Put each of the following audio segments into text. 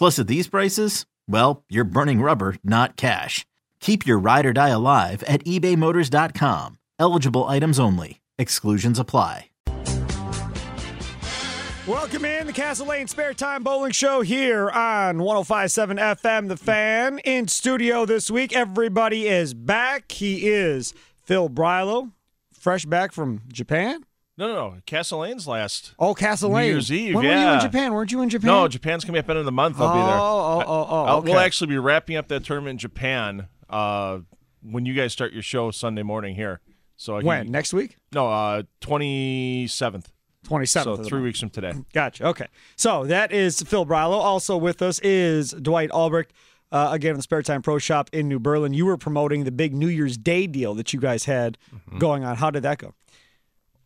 Plus, at these prices, well, you're burning rubber, not cash. Keep your ride or die alive at ebaymotors.com. Eligible items only. Exclusions apply. Welcome in the Castle Lane Spare Time Bowling Show here on 1057 FM The Fan. In studio this week, everybody is back. He is Phil Brylo, fresh back from Japan. No, no, no. Castle Lane's last. Oh, Castle New Year's Eve, When were you in. Japan? Weren't you in Japan? No, Japan's coming up end of the month. I'll be there. Oh, oh, oh, oh, I'll- We'll actually be wrapping up that tournament in Japan uh, when you guys start your show Sunday morning here. So I can- When? Next week? No, uh, twenty seventh. 27th. So three month. weeks from today. Gotcha. Okay. So that is Phil Brylo. Also with us is Dwight Albrecht. Uh, again, the Spare Time Pro Shop in New Berlin. You were promoting the big New Year's Day deal that you guys had Mm-hmm. going on. How did that go?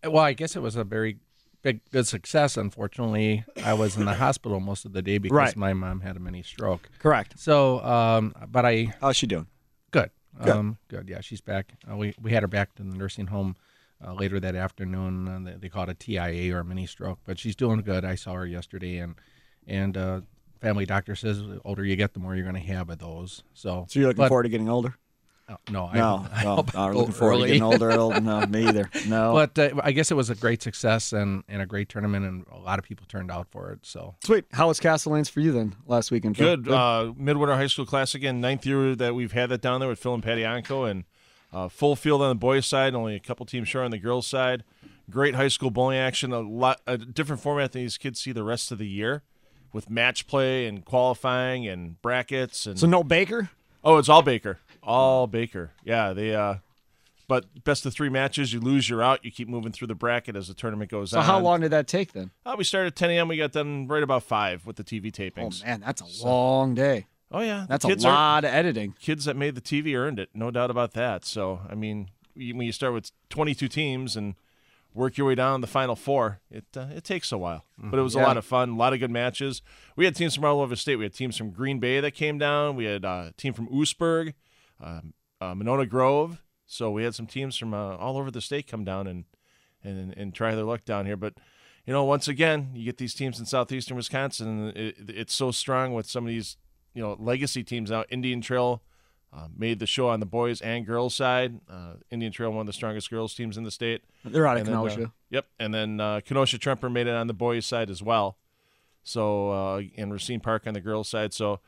Well, I guess it was a very big good success. Unfortunately, I was in the hospital most of the day because Right. my mom had a mini stroke. Correct. So, um, but I How's she doing? good, Good. um, good. Yeah, she's back. Uh, we we had her back to the nursing home uh, later that afternoon. Uh, they, they call it a TIA or a mini stroke, but she's doing good. I saw her yesterday, and and uh, family doctor says the older you get, the more you're going to have of those. So, So you're looking but- forward to getting older? No, I, No, I no, hope I not go looking forward to getting older. old- No, me either. No. But uh, I guess it was a great success and, and a great tournament, and a lot of people turned out for it. So Sweet. How was Castle Lanes for you then last weekend? Phil? Good. Uh, Midwinter High School Classic again, ninth year that we've had that down there with Phil and Patty Onko, and uh, full field on the boys' side, only a couple teams short on the girls' side. Great high school bowling action. A lot, a different format than these kids see the rest of the year, with match play and qualifying and brackets and So no Baker? Oh, it's all Baker. All Baker. Yeah, they uh but best of three matches, you lose, you're out. You keep moving through the bracket as the tournament goes So on. how long did that take then? Uh, we started at 10 a.m. We got done right about five with the TV tapings. Oh man, that's a long day. Oh yeah, That's a kids are- lot of editing. kids that made the TV earned it, no doubt about that. So I mean, when you start with 22 teams and work your way down the final four, it uh, it takes a while. But it was a lot of fun, a lot of good matches. We had teams from all over the state. We had teams from Green Bay that came down. We had uh, a team from Oostburg, um, uh, Monona Grove. So we had some teams from uh, all over the state come down and, and and try their luck down here. But you know, once again, you get these teams in southeastern Wisconsin, and it, it's so strong with some of these you know legacy teams now. Indian Trail uh, made the show on the boys and girls side. Uh, Indian Trail, one of the strongest girls teams in the state. They're out of And then, uh, Kenosha. yep, and then uh, Kenosha Tremper made it on the boys' side as well. So uh, and Racine Park on the girls' side. So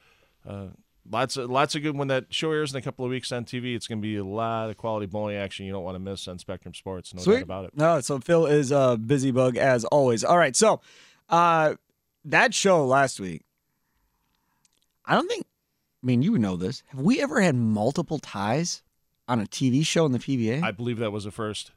uh, lots of lots of good. When that show airs in a couple of weeks on TV, it's going to be a lot of quality bowling action you don't want to miss on Spectrum Sports. No doubt about it. No, so Phil is a busy bug as always. All right, so uh that show last week, I don't think I mean you know this. Have we ever had multiple ties on a TV show in the PBA? I believe that was a first.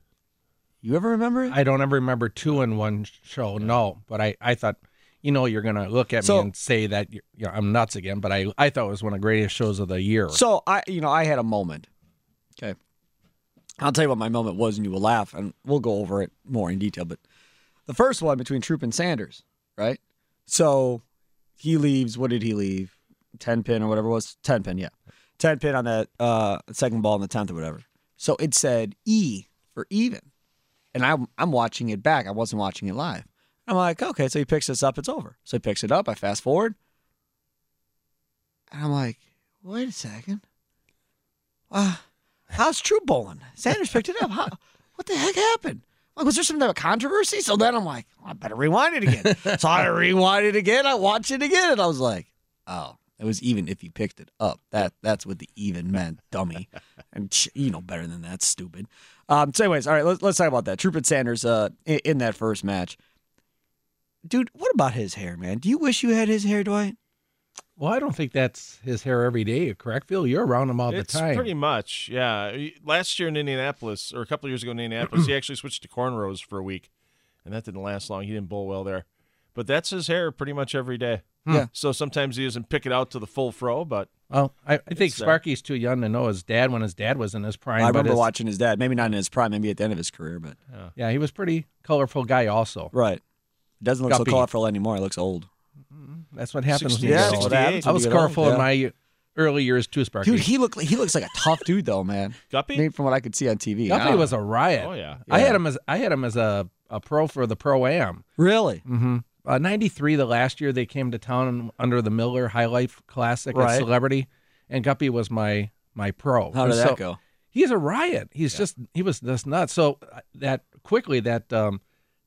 you ever remember it? I don't ever remember two in one show. No, but I, I thought, you know, you're gonna look at So- me and say that you're, you know, I'm nuts again. But I, I thought it was one of the greatest shows of the year. So I, you know, I had a moment. Okay, I'll tell you what my moment was, and you will laugh, and we'll go over it more in detail. But the first one between Troup and Sanders, right? So he leaves. What did he leave? Ten pin or whatever it was. Ten pin, yeah. Ten pin on that uh, second ball in the tenth or whatever. So it said E for even. and I'm I'm watching it back. I wasn't watching it live. I'm like, okay, so he picks this up, it's over. So he picks it up. I fast forward, and I'm like, wait a second. Uh, how's Troup bowling? Sanders picked it up. How, what the heck happened? Like, was there some type of controversy? So then I'm like, I better rewind it again. so I rewind it again. I watch it again, and I was like, oh, it was even if you picked it up. That that's what the even meant, dummy. and you know better than that, stupid. Um, so, anyways, all right, let's let's talk about that. Troup and Sanders, uh, in, in that first match, dude. What about his hair, man? Do you wish you had his hair, Dwight? Well, I don't think that's his hair every day, correct, Phil? You're around him all it's the time. pretty much, yeah. Last year in Indianapolis, or a couple of years ago in Indianapolis, he actually switched to cornrows for a week, and that didn't last long. He didn't bowl well there, but that's his hair pretty much every day. Yeah. So sometimes he doesn't pick it out to the full fro, but Well, I, I think It's, Sparky's too young to know his dad when his dad was in his prime. I remember his- watching his dad. Maybe not in his prime, maybe at the end of his career, but Yeah, he was pretty colorful guy. Also, right. Doesn't look Guppy. so colorful anymore. He looks old. that's what happens. when 60 you yeah, get old. I was you get old, colorful yeah. in my early years too, Sparky. Dude, he look he looks like a tough dude though, man. Guppy. Maybe from what I could see on TV. Guppy was a riot. Oh yeah. I had him as I had him as a, a pro for the pro am. really Mm-hmm. Uh, 93, the last year they came to town under the Miller High Life Classic Right. at Celebrity, and Guppy was my my pro. how did that go? He's a riot. He's just he was just nuts. So uh, that quickly that um,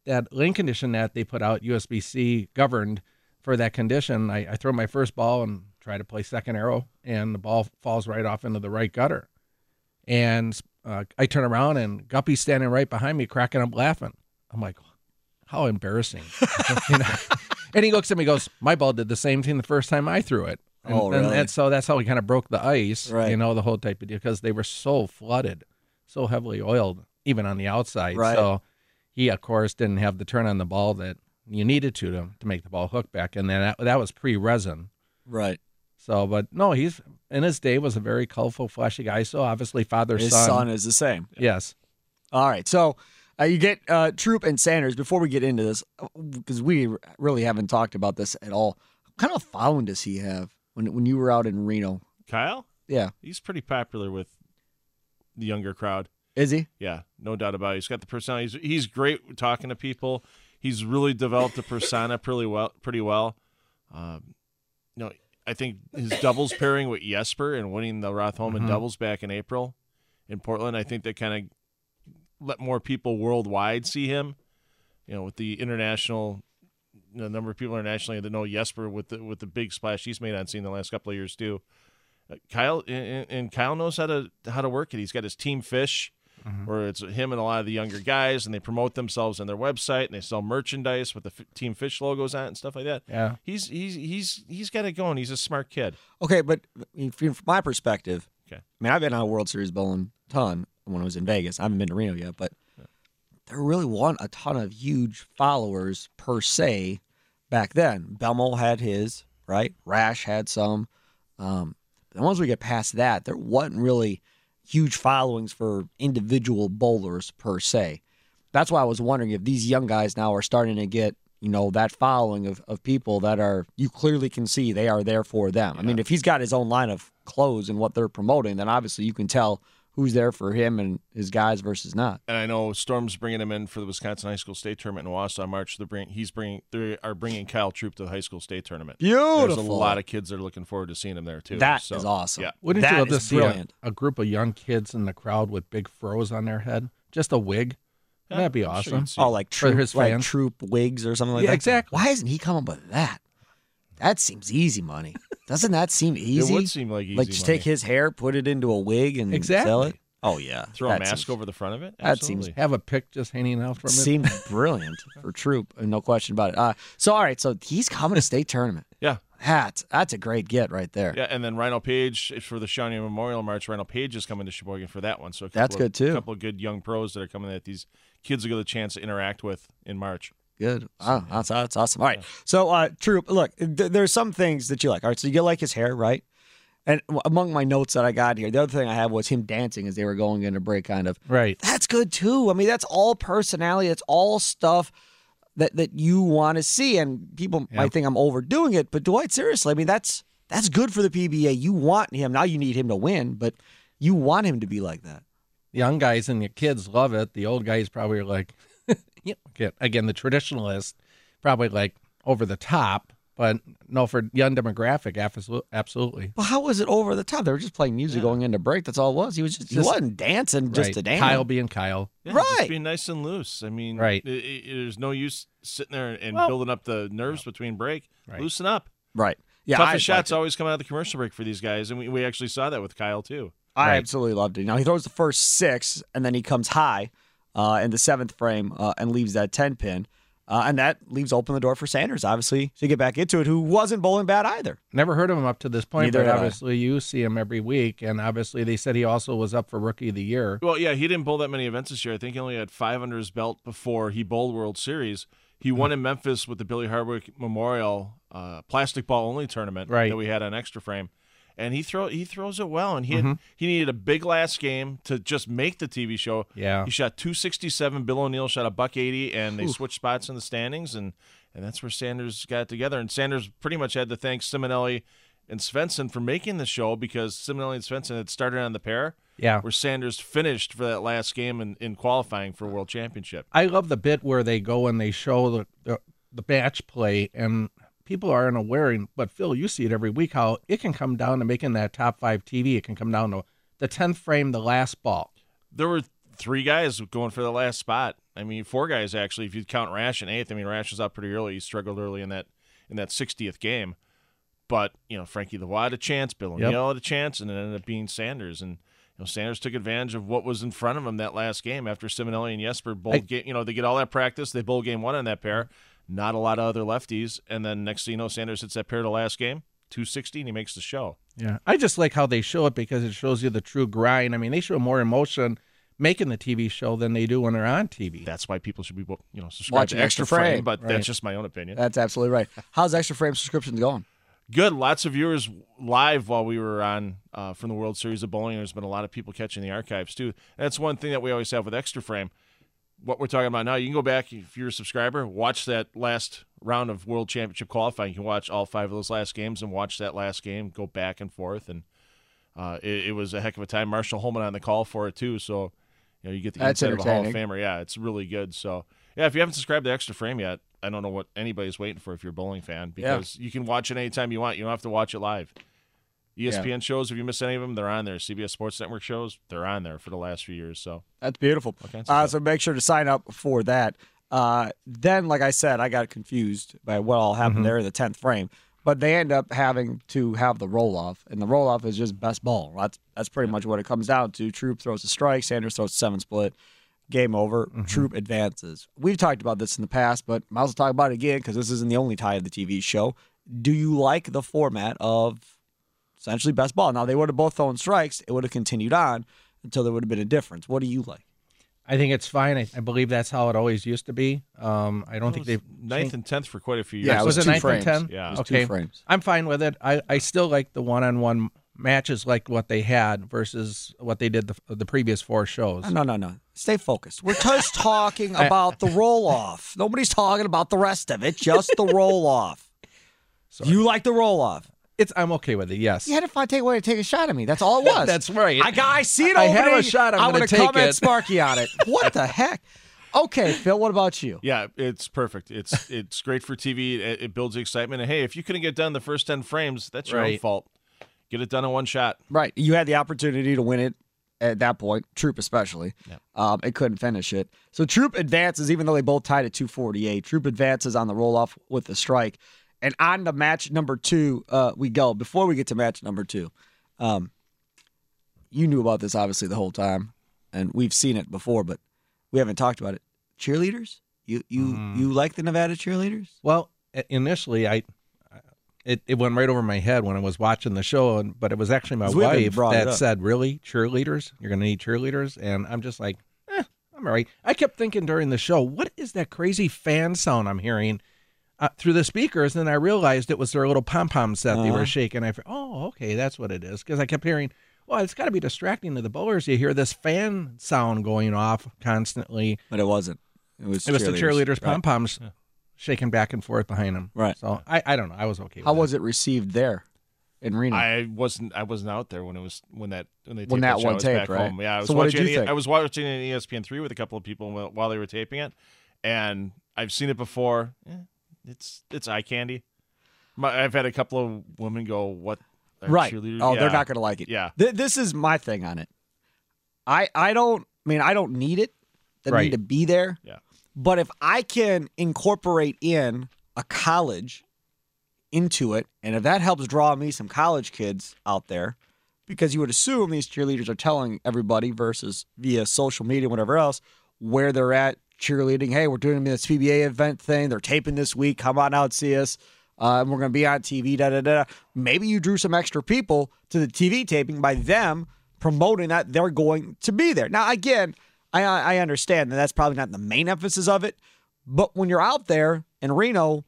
that lane condition that they put out USBC governed for that condition. I, I throw my first ball and try to play second arrow, and the ball falls right off into the right gutter. And uh, I turn around and Guppy's standing right behind me, cracking up laughing. I'm like, how embarrassing. you know? And he looks at me, and goes, "My ball did the same thing the first time I threw it." And, Oh, and really? that's so that's how we kind of broke the ice, Right. you know, the whole type of deal because they were so flooded, so heavily oiled, even on the outside. Right. So he, of course, didn't have the turn on the ball that you needed to to, to make the ball hook back, and then that, that was pre-resin. Right. So, but no, he's in his day was a very colorful, flashy guy. So obviously, father His son. son is the same. Yes. All right. So uh, you get uh, Troup and Sanders. Before we get into this, because we really haven't talked about this at all, what kind of following does he have when when you were out in Reno? Kyle. Yeah. He's pretty popular with the younger crowd. Is he? Yeah, no doubt about it. He's got the personality. He's, he's great talking to people. He's really developed a persona pretty well. Pretty well. Um, you know, I think his doubles pairing with Jesper and winning the Roth/Holman Mhm. doubles back in April in Portland, I think that kind of let more people worldwide see him. You know, with the international, you know, number of people internationally that know Jesper with the with the big splash he's made on scene the last couple of years too. Uh, Kyle and, and Kyle knows how to how to work it. He's got his team fish where it's him and a lot of the younger guys, and they promote themselves on their website, and they sell merchandise with the f- Team Fish logos on it and stuff like that. Yeah. He's he's he's he's got it going. He's a smart kid. Okay, but from from my perspective, Okay. I mean, I've been on a World Series bowling ton when I was in Vegas. I haven't been to Reno yet, but there really wasn't a ton of huge followers per se back then. Belmo had his, right? Rash had some. Um, but once we get past that, there wasn't really huge followings for individual bowlers per se. That's why I was wondering if these young guys now are starting to get, you know, that following of, of people that are you clearly can see they are there for them. I mean, if he's got his own line of clothes and what they're promoting, then obviously you can tell who's there for him and his guys versus not. And I know Storm's bringing him in for the Wisconsin High School State Tournament in Wausau March. They're bring, he's bringing they are bringing Kyle Troup to the High School State Tournament. Beautiful. There's a lot of kids that are looking forward to seeing him there too. That is So, awesome. Yeah, Wouldn't That you love to see a, brilliant. a group of young kids in the crowd with big froze on their head? Just a wig? Yeah, That'd be I'm sure awesome. you'd Oh, like Troup, his like fans. Troup wigs or something like Yeah, that. exactly. Why isn't he coming up with that? That seems easy money. Doesn't that seem easy? It would seem like easy like just money. take his hair, put it into a wig, and Exactly. sell it. Oh yeah, throw a mask seems- over the front of it. that seems- Absolutely. Have a pick just hanging out from it? Seems brilliant for Troup, no question about it. Uh, so all right, so he's coming to state tournament. Yeah. That's that's a great get right there. Yeah, and then Rhino Page for the Shawnee Memorial March. Rhino Page is coming to Sheboygan for that one. So a couple That's of- good, too. A couple of good young pros that are coming that these kids will get a chance to interact with in March. Good. Wow, that's that's awesome. All right. So, uh, Troup, look, th- there's some things that you like. All right. So you like his hair, right? And among my notes that I got here, the other thing I had was him dancing as they were going into break, kind of. Right. That's good too. I mean, that's all personality. It's all stuff that that you want to see. And people Yeah. might think I'm overdoing it, but Dwight, seriously, I mean, that's that's good for the PBA. You want him now. You need him to win, but you want him to be like that. young guys and the kids love it. The old guys probably are like, yeah, okay. again, the traditionalist, probably like over the top. But no, for young demographic, absolutely. Well, how was it over the top? They were just playing music going into break. That's all it was. He was just, he wasn't dancing just right. to dance. Kyle being Kyle. Yeah, Right. Just being nice and loose. I mean, Right. i- i- there's no use sitting there and Well- building up the nerves between break. Right. Loosen up. right. Yeah, Toughest shots it. always come out of the commercial break for these guys, and we, we actually saw that with Kyle too. I Right. absolutely loved it. Now he throws the first six, and then he comes high uh, in the seventh frame uh, and leaves that ten pin, uh, and that leaves open the door for Sanders, obviously, to get back into it. Who wasn't bowling bad either. Never heard of him up to this point, Neither but had I. obviously you see him every week, and obviously they said he also was up for Rookie of the Year. Well, yeah, he didn't bowl that many events this year. I think he only had five under his belt before he bowled World Series. He Hmm. won in Memphis with the Billy Hardwick Memorial uh, plastic ball only tournament Right. that we had on Extra Frame, and he throw he throws it well. And he Mm-hmm. had, he needed a big last game to just make the TV show. Yeah. he shot two sixty seven. Bill O'Neill shot a buck eighty, and they switched spots in the standings, and and that's where Sanders got it together. And Sanders pretty much had to thank Simonelli and Svensson for making the show because Simonelli and Svensson had started on the pair Yeah. where Sanders finished for that last game in, in qualifying for World Championship. I love the bit where they go and they show the, the, the match play, and people are unaware. and- But Phil, you see it every week how it can come down to making that top five TV. It can come down to the tenth frame, the last ball. There were three guys going for the last spot. I mean, four guys actually. If you count Rash in eighth, I mean, Rash was out pretty early. He struggled early in that in that 60th game, but you know, Frankie Lavoie had a chance, Bill Yep. O'Neill had a chance, and it ended up being Sanders. And you know, Sanders took advantage of what was in front of him that last game after Simonelli and Jesper both I- you know they get all that practice. They bowl game one on that pair. Not a lot of other lefties, and then next thing you know, Sanders hits that pair to last game, 260, and he makes the show. Yeah, I just like how they show it because it shows you the true grind. I mean, they show more emotion making the TV show than they do when they're on TV. that's why people should be you know subscribed Watching to extra Extra frame, Frame. but Right. that's just my own opinion That's absolutely right. How's extra frame subscriptions going? good lots of viewers live while we were on uh, from the world series of bowling there's been a lot of people catching the archives too that's one thing that we always have with extra frame what we're talking about now you can go back if you're a subscriber watch that last round of world championship qualifying. You can watch all five of those last games and watch that last game go back and forth. And uh, it, it was a heck of a time. Marshall holman on the call for it too. So you know you get the That's insight of a hall of famer. Yeah it's really good. So yeah if you haven't subscribed to extra frame yet i don't know what anybody's waiting for if you're a bowling fan Yeah. because you can watch it anytime you want. You don't have to watch it live ESPN shows, if you miss any of them, they're on there. CBS Sports Network shows, they're on there for the last few years. So That's beautiful. Uh, so make sure to sign up for that. Uh, then, like I said, I got confused by what all happened Mm-hmm. there in the tenth frame. But they end up having to have the roll off, and the roll off is just best ball. That's that's pretty much what it comes down to. Troup throws a strike, Sanders throws a seven split, game over. Mm-hmm. Troup advances. We've talked about this in the past, but might as well talk about it again because this isn't the only tie of the TV show. Do you like the format of essentially best ball? Now they would have both thrown strikes. It would have continued on until there would have been a difference. What do you like? I think it's fine. I, I believe that's how it always used to be. Um, I don't think they've ninth and tenth for quite a few years. Yeah, it was, was it two ninth frames. and ten? Yeah. It was two okay. frames. I'm fine with it. I, I still like the one-on-one matches like what they had versus what they did the, the previous four shows. No, no, no. Stay focused. We're just talking about the roll off. Nobody's talking about the rest of it, just the roll off. You like the roll off. It's I'm okay with it. Yes. You had to find take away to take a shot at me. That's all it was. That's right. I got I see it I opening. have a shot. I'm I'm gonna gonna take come at it. Sparky on it. What the heck? Okay, Phil, what about you? Yeah, it's perfect. It's it's great for TV. It, it builds excitement. And hey, if you couldn't get done the first ten frames, that's your own fault. Get it done in one shot. Right. You had the opportunity to win it at that point, Troup especially. Um, it couldn't finish it. So Troup advances, even though they both tied at 248. Troup advances on the roll off with the strike. And on to match number two, uh, we go. Before we get to match number two, um, you knew about this obviously the whole time, and we've seen it before, but we haven't talked about it. Cheerleaders? You you you like the Nevada cheerleaders? Well, initially I it, it went right over my head when I was watching the show, and but it was actually my wife that said, "Really, cheerleaders? You're going to need cheerleaders?" And I'm just like, eh, "I'm all right." I kept thinking during the show, "What is that crazy fan sound I'm hearing?" Uh, through the speakers, and then I realized it was their little pom poms that they Uh-huh. were shaking. I thought, oh, okay, that's what it is. Because I kept hearing, well, it's got to be distracting to the bowlers. You hear this fan sound going off constantly. But it wasn't. It was It was the cheerleaders' pom poms shaking back and forth behind them. Right. So I, I don't know. I was okay. With How it. was it received there? in Reno? I wasn't. I wasn't out there when it was when that when they When that show. one I was taped, back right? home. Yeah, I was So what did watching. you think? I was watching it E ESPN three with a couple of people while- while they were taping it, and I've seen it before. Eh, it's it's eye candy. My, I've had a couple of women go, "What?" right. cheerleaders?" Oh, they're not going to like it. Yeah. Th- this is my thing on it. I I don't. I mean, I don't need it. I Right. need to be there. Yeah. But if I can incorporate in a college into it, and if that helps draw me some college kids out there, because you would assume these cheerleaders are telling everybody versus via social media, whatever else, where they're at cheerleading. Hey, we're doing this PBA event thing. They're taping this week. Come on out, see us. Uh, and we're going to be on TV. Da da da. Maybe you drew some extra people to the TV taping by them promoting that they're going to be there. Now, again, I I understand that that's probably not the main emphasis of it, but when you're out there in Reno,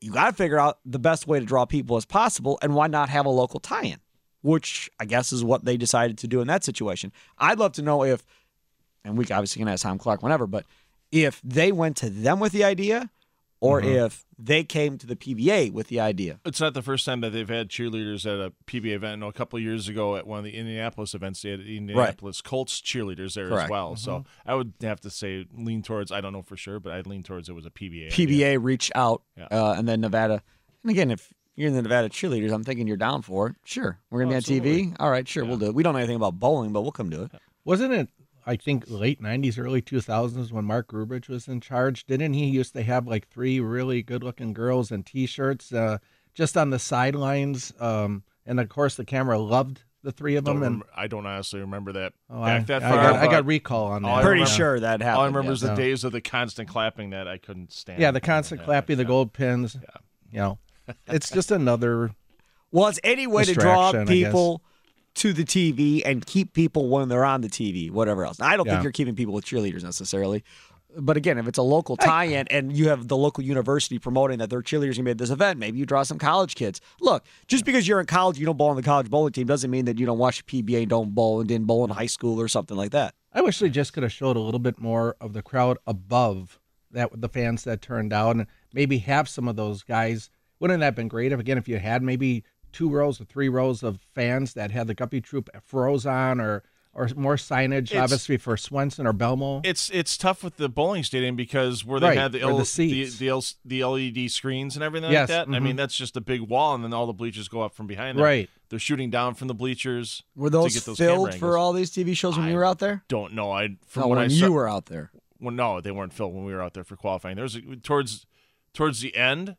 you got to figure out the best way to draw people as possible, and why not have a local tie-in, which I guess is what they decided to do in that situation. I'd love to know if, and we obviously can ask Tom Clark whenever, but if they went to them with the idea, or if they came to the PBA with the idea. It's not the first time that they've had cheerleaders at a PBA event. I know a couple of years ago at one of the Indianapolis events, they had Indianapolis Colts cheerleaders there Correct. as well. So I would have to say lean towards. I don't know for sure, but I'd lean towards it was a PBA. idea. PBA reached out, Yeah. uh, and then Nevada. And again, if you're in the Nevada cheerleaders, I'm thinking you're down for it. Sure, we're gonna Oh, be on TV. All right, sure, we'll do it. We don't know anything about bowling, but we'll come do it. Wasn't it? I think late '90s, early 2000s when Mark Rubridge was in charge. Didn't he used to have like three really good-looking girls in T-shirts uh, just on the sidelines? Um, and of course, the camera loved the three of Don't them. And rem- I don't honestly remember that oh, I, back that I got, I got recall on that. all I Pretty remember- sure that happened. all I remember yeah. is the Yeah. days of the constant clapping that I couldn't stand. Yeah, the constant Yeah, clapping, the yeah. gold pins. Yeah. You know, it's just another. Well, it's any way to draw Distraction, I guess. people to the TV and keep people when they're on the TV, whatever else. Now, I don't Yeah. think you're keeping people with cheerleaders necessarily. But again, if it's a local tie-in and you have the local university promoting that their cheerleaders gonna be at this event, maybe you draw some college kids. Look, just because you're in college, you don't bowl on the college bowling team doesn't mean that you don't watch PBA and don't bowl and didn't bowl in high school or something like that. I wish they just could have showed a little bit more of the crowd above that with the fans that turned out, and maybe have some of those guys. Wouldn't that have been great if again if you had maybe two rows or three rows of fans that had the Guppy Troup froze on or or more signage, It's- obviously for Svensson or Belmo. It's it's tough with the bowling stadium because where they Right, had the, where the L- the, seats. the, L- the LED screens and everything Yes, like that. I mhm. mean, that's just a big wall, and then all the bleachers go up from behind. Them. Right. They're shooting down from the bleachers. Were to those, get those filled for all these TV shows when you were out there? Don't know. I from No, when when I you saw, were out there. well, no, they weren't filled when we were out there for qualifying. There was a, towards towards the end.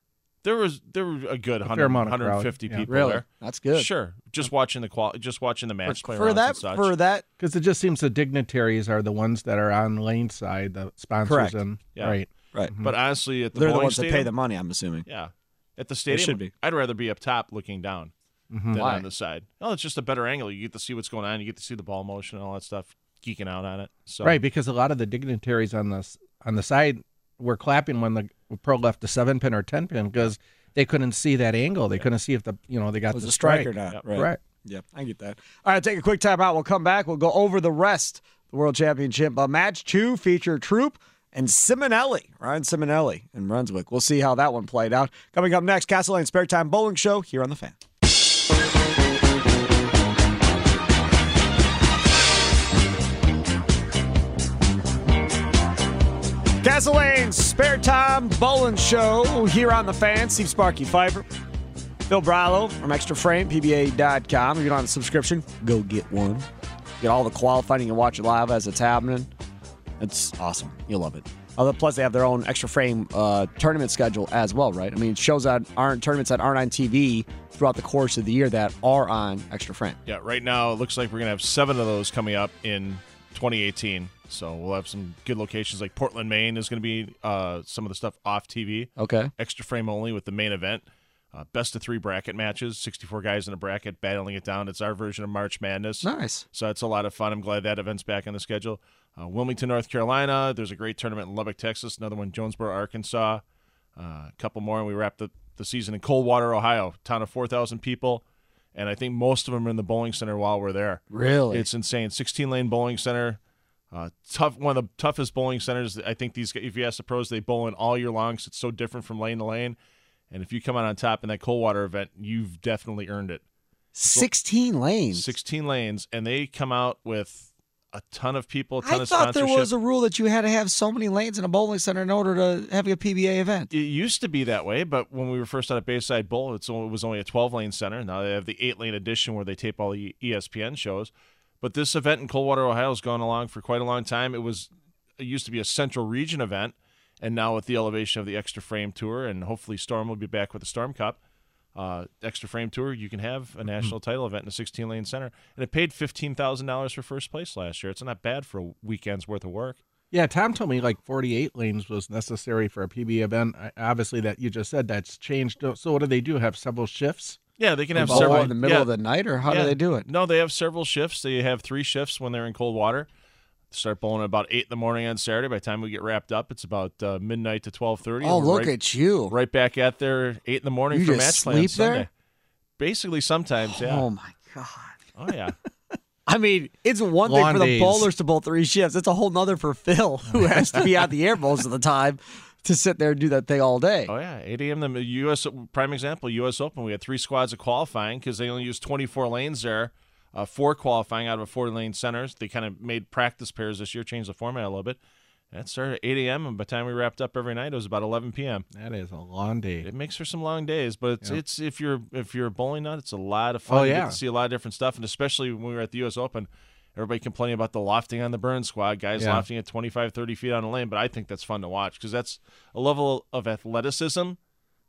There was there were a good fair 100, amount of crowd, 150 yeah. people Really? there. That's good. Sure, just watching the qual, just watching the match play For that and such. for that Because it just seems the dignitaries are the ones that are on the lane side, the sponsors, Correct. and Yeah. right. right. Mm-hmm. but honestly, at the They're the bowling ones that pay the money, I'm assuming. Yeah, at the stadium, should be. I'd rather be up top looking down mm-hmm. than Why? on the side. Oh, it's just a better angle. You get to see what's going on. You get to see the ball motion and all that stuff. Geeking out on it. So Right, because a lot of the dignitaries on the on the side were clapping when the pro left the seven pin or ten pin because they couldn't see that angle. They couldn't see if the you know they got was the a strike or not. Yep. Right. Right. Yeah, I get that. All right, take a quick time out. We'll come back. We'll go over the rest. The World Championship uh, match two feature Troup and Simonelli, Ryan Simonelli in Brunswick. We'll see how that one played out. Coming up next, Castle Lane Spare Time Bowling Show here on the Fan. Castle Spare Time Bowling Show here on the Fan. Steve Sparky Pfeiffer. Phil Brallo from Extra Frame, PBA.com. If you're not on a subscription, go get one. Get all the qualifying. Can watch it live as it's happening. It's awesome. You'll love it. Plus they have their own Extra Frame uh, tournament schedule as well, right? I mean, shows that aren't tournaments that aren't on TV throughout the course of the year that are on Extra Frame. yeah, right now it looks like we're gonna have seven of those coming up in 2018. So we'll have some good locations like Portland, Maine is going to be uh, some of the stuff off TV. Okay. extra frame only with the main event. Uh, best of three bracket matches, 64 guys in a bracket battling it down. It's our version of March Madness. Nice. So it's a lot of fun. I'm glad that event's back on the schedule. Uh, Wilmington, North Carolina. There's a great tournament in Lubbock, Texas. Another one, Jonesboro, Arkansas. Uh, a couple more, and we wrapped the, the season in Coldwater, Ohio. Town of 4,000 people. And I think most of them are in the bowling center while we're there. Really? It's insane. 16 lane bowling center. Uh, tough, one of the toughest bowling centers. I think these, if you ask the pros, they bowl in all year long. So it's so different from lane to lane. And if you come out on top in that Coldwater event, you've definitely earned it. 16 lanes. 16 lanes, and they come out with a ton of people, a ton I of thought there was a rule that you had to have so many lanes in a bowling center in order to have a PBA event. it used to be that way, but when we were first out at Bayside Bowl, it's only, it was only a 12 lane center. Now they have the eight lane edition where they tape all the ESPN shows. But this event in Coldwater, Ohio, has gone along for quite a long time. It was it used to be a Central Region event, and now with the elevation of the Extra Frame Tour, and hopefully Storm will be back with the Storm Cup. Uh, extra frame tour, you can have a national title event in a 16 lane center, and it paid fifteen thousand dollars for first place last year. It's not bad for a weekend's worth of work. Yeah, Tom told me like 48 lanes was necessary for a PB event. I, obviously, that you just said that's changed. So, what do they do? Have several shifts? Yeah, they can have Bowl several in the middle yeah, of the night, or how Yeah. do they do it? No, they have several shifts. They have three shifts when they're in Coldwater. Start bowling at about eight in the morning on Saturday. By the time we get wrapped up, it's about uh, midnight to twelve thirty. Oh, look right, at you. right back at there eight in the morning You for just match play on sleep there? Sunday. Basically, sometimes, yeah. Oh, my God. Oh yeah. I mean, it's one Long thing for the bowlers to bowl three shifts. It's a whole nother for Phil, who has to be out the air most of the time to sit there and do that thing all day. Oh yeah, 8 a.m. The U.S. prime example, U.S. Open. We had three squads of qualifying because they only used 24 lanes there, uh, four qualifying out of a four-lane centers. They kind of made practice pairs this year, changed the format a little bit. That started at 8 a.m. and by the time we wrapped up every night, it was about 11 p.m. That is a long day. It makes for some long days, but it's, Yeah. it's if you're if you're a bowling nut, it's a lot of fun. Oh, You yeah. get to see a lot of different stuff, and especially when we were at the U.S. Open, everybody complaining about the lofting on the burn squad, guys Yeah. lofting at 25, 30 feet on the lane. But I think that's fun to watch because that's a level of athleticism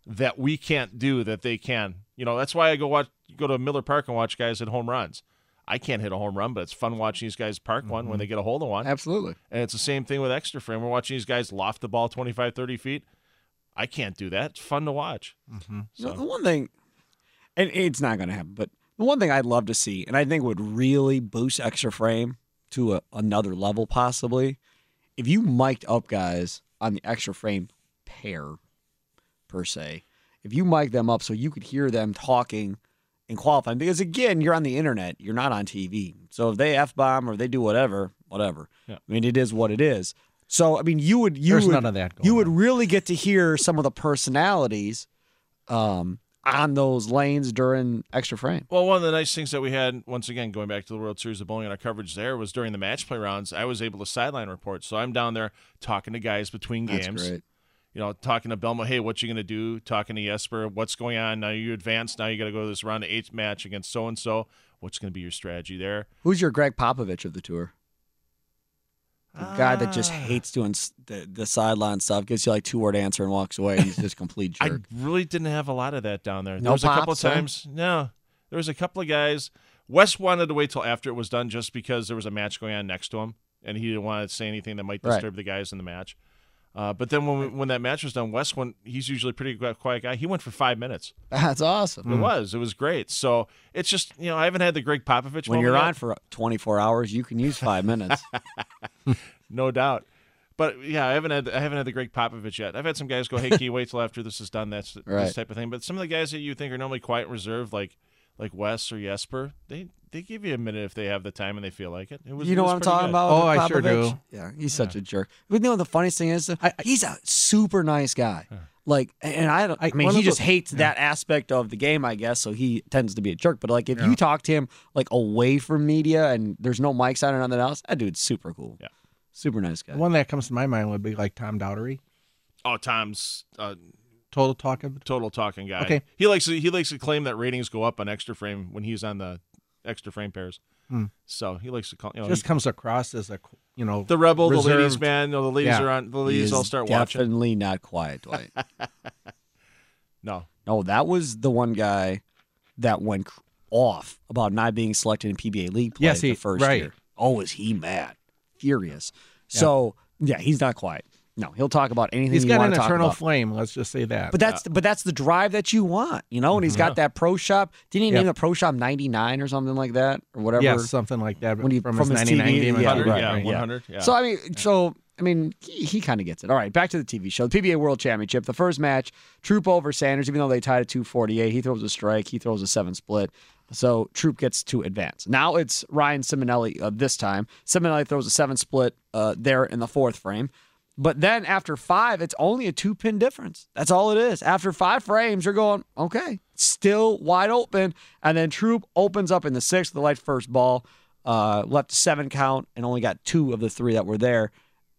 that we can't do that they can. You know, that's why I go watch go to Miller Park and watch guys hit home runs. I can't hit a home run, but it's fun watching these guys park one Mm-hmm. when they get a hold of one. Absolutely. And it's the same thing with extra frame. We're watching these guys loft the ball 25, 30 feet. I can't do that. It's fun to watch. Mm-hmm. You know, So- the one thing, and it's not going to happen, but the one thing I'd love to see, and I think would really boost extra frame to a, another level, possibly, if you mic'd up guys on the extra frame pair, per se, if you mic them up so you could hear them talking and qualifying, because again, you're on the internet, you're not on TV. So if they f bomb or they do whatever, whatever. Yeah. I mean, it is what it is. So I mean, you would you There's would, none of that you would really get to hear some of the personalities um, on those lanes during extra frame. Well, one of the nice things that we had, once again, going back to the World Series of Bowling and our coverage there, was during the match play rounds, I was able to sideline report. So I'm down there talking to guys between That's games. You know, talking to Belmo, hey, what you going to do? Talking to Jesper, what's going on? Now you advance. Now you got to go to this round of eight match against so and so. What's going to be your strategy there? Who's your Gregg Popovich of the tour? The guy that just Ah. hates doing the, the sideline stuff, gives you like two word answer and walks away. He's just a complete jerk. I really didn't have a lot of that down there. No there was a couple of pops, huh? times. No, there was a couple of guys. Wes wanted to wait till after it was done, just because there was a match going on next to him, and he didn't want to say anything that might Right. disturb the guys in the match. Uh, but then when we, when that match was done, Wes went. He's usually a pretty quiet guy. He went for five minutes. That's awesome. It was. It was great. So it's just you know I haven't had the Gregg Popovich When moment you're yet. on for 24 hours, you can use five minutes. no doubt. But yeah, I haven't had I haven't had the Gregg Popovich yet. I've had some guys go, "Hey, can you wait till after this is done?" That's Right. this type of thing. But some of the guys that you think are normally quiet and reserved, like like Wes or Jesper, they they give you a minute if they have the time and they feel like it. It was you it know was what I'm talking good. about? Oh, with I sure do. Yeah, he's such a jerk. But you know what the funniest thing is? I- I- he's a super nice guy. Like, and I don't. I, I- mean, he just the- hates that aspect of the game, I guess. So he tends to be a jerk. But like, if you talk to him like away from media and there's no mics on or nothing else, that dude's super cool. Yeah. super nice guy. The one that comes to my mind would be like Tom Daugherty, Oh, Tom's uh, total Talking. total talking guy. Okay. He likes to, he likes to claim that ratings go up on extra frame when he's on the extra frame pairs. Hmm. So he likes to call you know just he- comes across as a you know the rebel, the ladies man. You know, the ladies Yeah. are on. The ladies is all start watching. Definitely not quiet, Dwight. No, no, that was the one guy that went off about not being selected in PBA league play Yes, the he- first right. year. Oh, was he mad? Furious. So yeah, he's not quiet. No, he'll talk about anything He's got want an talk eternal about. flame. Let's just say that. But that's but that's the drive that you want, you know. And he's got that pro shop. Didn't he Yep. name the pro shop ninety nine or something like that or whatever? yeah, something like that. when he- from, from his his 99 game, yeah, 100, yeah, right, yeah. 100, yeah. So I mean, so I mean, he, he kind of gets it. All right, back to the TV show. The PBA World Championship. The first match, Troup over Sanders. Even though they tied at 248, he throws a strike. He throws a seven split. So Troup gets to advance. Now it's Ryan Simonelli uh, this time. Simonelli throws a seven split uh, there in the fourth frame. But then after five, it's only a two pin difference. That's all it is. After five frames, you're going, okay, still wide open. And then Troup opens up in the sixth, the light first ball, uh, left seven count, and only got two of the three that were there.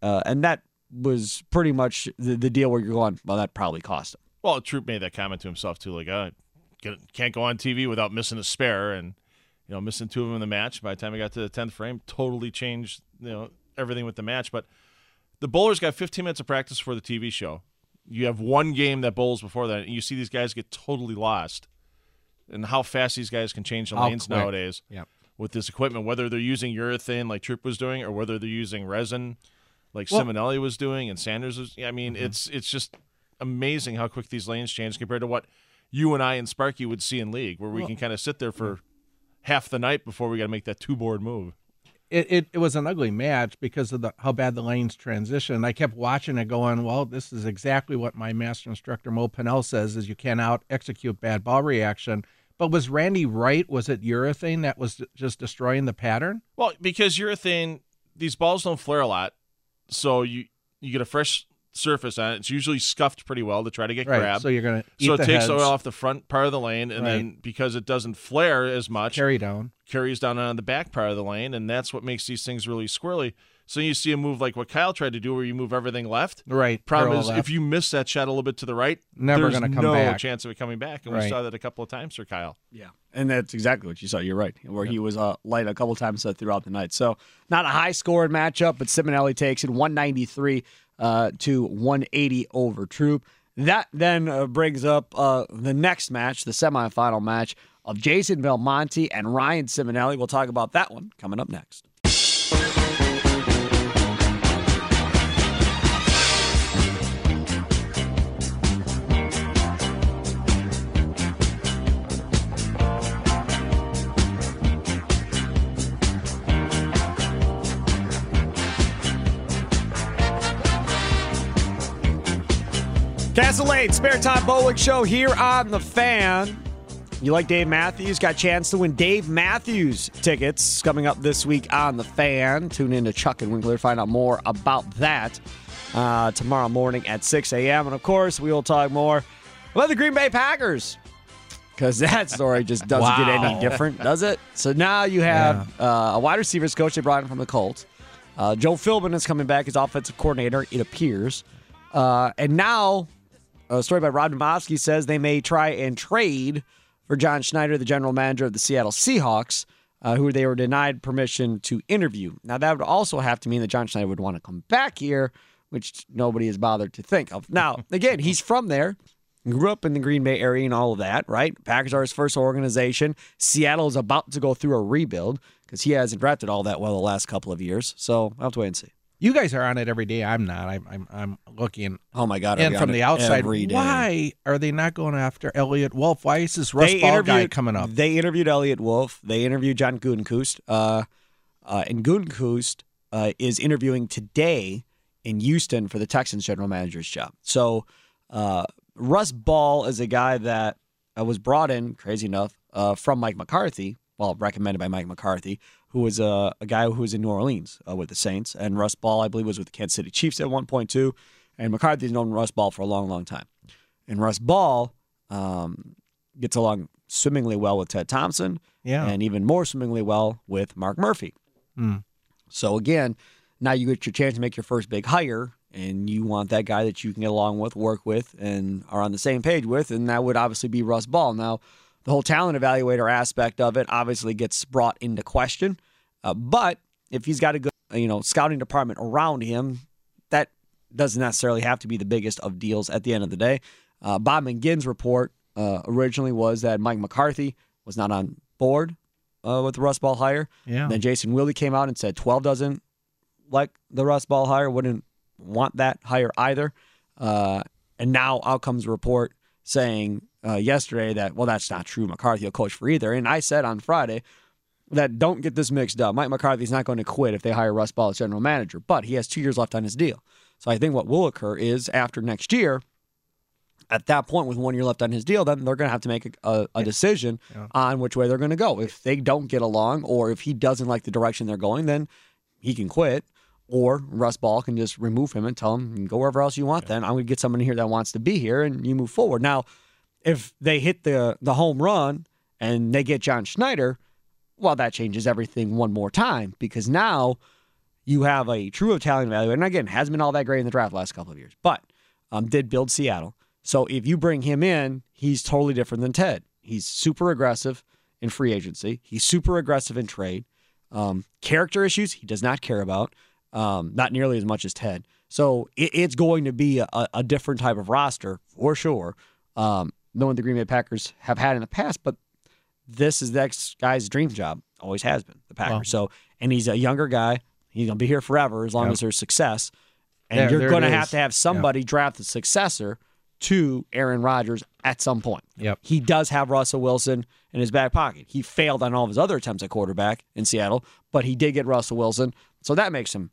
Uh, and that was pretty much the, the deal where you're going, well, that probably cost him. Well, Troup made that comment to himself too, like, uh, can't go on TV without missing a spare, and you know, missing two of them in the match. By the time I got to the tenth frame, totally changed you know everything with the match. But the bowlers got 15 minutes of practice for the TV show. You have one game that bowls before that, and you see these guys get totally lost, and how fast these guys can change the How lanes quick. nowadays Yep. with this equipment, whether they're using urethane like Troup was doing, or whether they're using resin like Well- Simonelli was doing and Sanders was. I mean, mm-hmm. it's it's just amazing how quick these lanes change compared to what you and I and Sparky would see in league, where we can kind of sit there for half the night before we got to make that two board move. It, it, it was an ugly match because of the how bad the lanes transitioned. I kept watching it going, well, this is exactly what my master instructor Mo Pinel says is you can't out execute bad ball reaction. But was Randy right? Was it urethane that was just destroying the pattern? Well, because urethane, these balls don't flare a lot, so you you get a fresh surface on it. It's usually scuffed pretty well to try to get Right. grabbed. So you're gonna eat so the it takes heads, oil off the front part of the lane, and then because it doesn't flare as much, carry down. carries down on the back part of the lane, and that's what makes these things really squirrely. So you see a move like what Kyle tried to do, where you move everything left. Right. Problem is, left. if you miss that shot a little bit to the right, Never there's gonna come no back. chance of it coming back, and we saw that a couple of times for Kyle. Yeah, and that's exactly what you saw. You're right, where he was uh, light a couple times uh, throughout the night. So not a high scoring matchup, but Simonelli takes it 193 uh, to 180 over Troup. That then uh, brings up uh, the next match, the semifinal match of Jason Belmonte and Ryan Simonelli. We'll talk about that one coming up next. Castellade, Spare Time Bowling Show here on The Fan. You like Dave Matthews? Got a chance to win Dave Matthews tickets coming up this week on The Fan. Tune in to Chuck and Winkler to find out more about that uh, tomorrow morning at 6 a.m. And of course, we will talk more about the Green Bay Packers because that story just doesn't get any different, does it? So now you have uh, a wide receivers coach they brought in from the Colts. Uh, Joe Philbin is coming back as offensive coordinator, it appears. Uh, and now, a story by Rob Demovsky says they may try and trade for John Schneider, the general manager of the Seattle Seahawks, uh, who they were denied permission to interview. Now, that would also have to mean that John Schneider would want to come back here, which nobody has bothered to think of. Now, again, he's from there. Grew up in the Green Bay area and all of that, right? Packers are his first organization. Seattle is about to go through a rebuild because he hasn't drafted all that well the last couple of years. So I'll have to wait and see. You guys are on it every day. I'm not. I'm I'm, I'm looking. Oh my God! and from the outside, why are they not going after Eliot Wolf? Why is this Russ they Ball guy coming up? They interviewed Eliot Wolf. They interviewed John Gutekunst. Uh, uh, and Gutekunst uh, is interviewing today in Houston for the Texans general manager's job. So uh, Russ Ball is a guy that uh, was brought in, crazy enough, uh, from Mike McCarthy. Well, recommended by Mike McCarthy, who was a, a guy who was in New Orleans uh, with the Saints. And Russ Ball, I believe, was with the Kansas City Chiefs at one point too. And McCarthy's known Russ Ball for a long, long time. And Russ Ball um, gets along swimmingly well with Ted Thompson, Yeah. and even more swimmingly well with Mark Murphy. Hmm. So again, now you get your chance to make your first big hire, and you want that guy that you can get along with, work with, and are on the same page with, and that would obviously be Russ Ball. Now, the whole talent evaluator aspect of it obviously gets brought into question, uh, but if he's got a good, you know, scouting department around him, that doesn't necessarily have to be the biggest of deals at the end of the day. Uh, Bob McGinn's report uh, originally was that Mike McCarthy was not on board uh, with the Russ Ball hire. Yeah. Then Jason Wilde came out and said 12 doesn't like the Russ Ball hire, wouldn't want that hire either. Uh, and now out comes a report saying uh, yesterday that, well, that's not true. McCarthy will coach for either. And I said on Friday that don't get this mixed up. Mike McCarthy's not going to quit if they hire Russ Ball as general manager, but he has two years left on his deal. So I think what will occur is after next year, at that point, with one year left on his deal, then they're going to have to make a, a, a decision on which way they're going to go. If they don't get along, or if he doesn't like the direction they're going, then he can quit. Or Russ Ball can just remove him and tell him, go wherever else you want. Then I'm going to get someone here that wants to be here, and you move forward. Now, if they hit the the home run and they get John Schneider, well, that changes everything one more time because now you have a true Italian value. And again, hasn't been all that great in the draft last couple of years, but um, did build Seattle. So if you bring him in, he's totally different than Ted. He's super aggressive in free agency. He's super aggressive in trade. Um, character issues he does not care about, um, not nearly as much as Ted. So it, it's going to be a, a, different type of roster for sure, um, knowing the Green Bay Packers have had in the past. But this is that guy's dream job, always has been the Packers. So and he's a younger guy. He's gonna be here forever as long yep. as there's success. And there, you're going to have to have somebody yep. draft the successor to Aaron Rodgers at some point. Yep. He does have Russell Wilson in his back pocket. He failed on all of his other attempts at quarterback in Seattle, but he did get Russell Wilson. So that makes him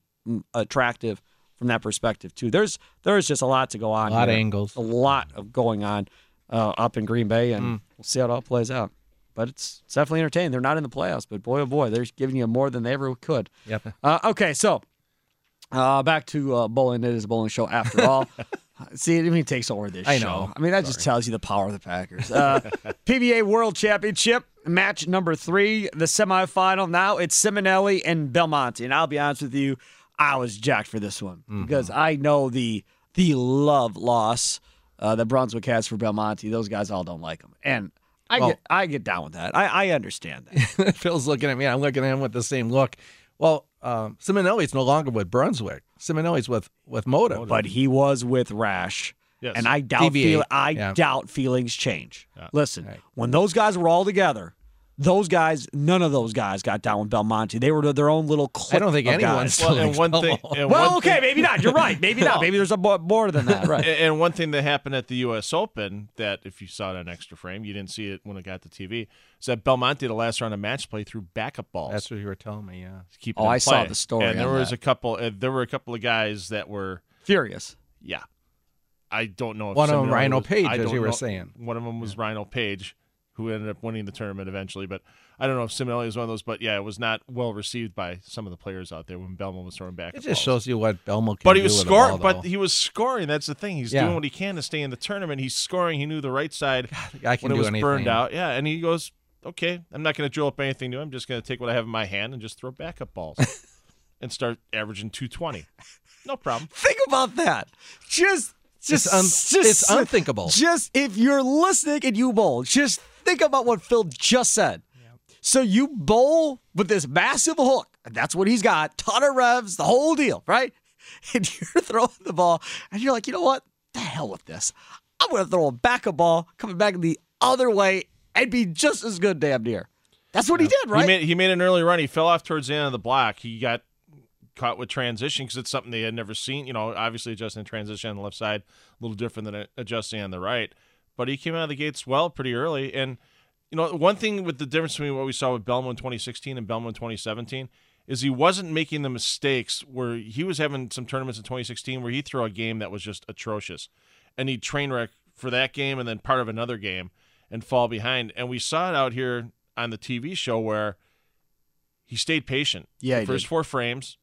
attractive from that perspective too. There's there's just a lot to go on. A lot here. of angles. A lot of going on uh, up in Green Bay, and mm. we'll see how it all plays out. But it's, it's, definitely entertaining. They're not in the playoffs, but boy oh boy, they're giving you more than they ever could. Yep. Uh, okay, so uh, back to uh, bowling. It is a bowling show after all. See, it takes over this I show. know. I mean, that Sorry. just tells you the power of the Packers. Uh, PBA World Championship match number three, the semifinal. Now it's Simonelli and Belmonte. And I'll be honest with you, I was jacked for this one mm-hmm. because I know the the love loss uh, that Brunswick has for Belmonte. Those guys all don't like him, and I well, get I get down with that. I, I understand that. Phil's looking at me. I'm looking at him with the same look. Well, um, Simonelli's no longer with Brunswick. Simonelli's with with Moda, but he was with Rash. Yes. And I doubt feel, I yeah. doubt feelings change. Yeah. Listen, right. when those guys were all together, those guys, none of those guys got down with Belmonte. They were their own little clique. I don't think anyone's. Well, and one thing. And well, one okay, thing, maybe not. You're right. Maybe not. Maybe there's a more than that. Right. And one thing that happened at the U.S. Open that, if you saw it on extra frame, you didn't see it when it got to TV. Is that Belmonte the last round of match play threw backup balls? That's what you were telling me. Yeah. Keep oh, I saw the story. And there was that. a couple. Uh, there were a couple of guys that were furious. Yeah. I don't know if one of them Rhino was, Page, as you were know, saying. One of them was yeah. Rhino Page, who ended up winning the tournament eventually. But I don't know if Simonelli is one of those. But yeah, it was not well received by some of the players out there when Belmo was throwing back. It just balls. shows you what Belmo can but he was scoring. But he was scoring. That's the thing. He's yeah. doing what he can to stay in the tournament. He's scoring. He knew the right side God, when it was anything. burned out. Yeah, and he goes, "Okay, I'm not going to drill up anything new. I'm just going to take what I have in my hand and just throw backup balls and start averaging 220. No problem. Think about that. Just just, it's, un- just, it's unthinkable. Just if you're listening and you bowl, just think about what Phil just said. So you bowl with this massive hook, and that's what he's got, ton of revs, the whole deal, right? And you're throwing the ball, and you're like, you know what? The hell with this. I'm going to throw a backup ball coming back the other way and be just as good, damn near. That's what yeah. he did, right? He made, he made an early run. He fell off towards the end of the block. He got caught with transition because it's something they had never seen. You know, obviously adjusting transition on the left side a little different than adjusting on the right. But he came out of the gates well pretty early. And you know, one thing with the difference between what we saw with Belmo in 2016 and Belmo in 2017 is he wasn't making the mistakes where he was having some tournaments in 2016 where he threw a game that was just atrocious, and he'd train wreck for that game and then part of another game and fall behind. And we saw it out here on the TV show where he stayed patient. Yeah, the first did. four frames,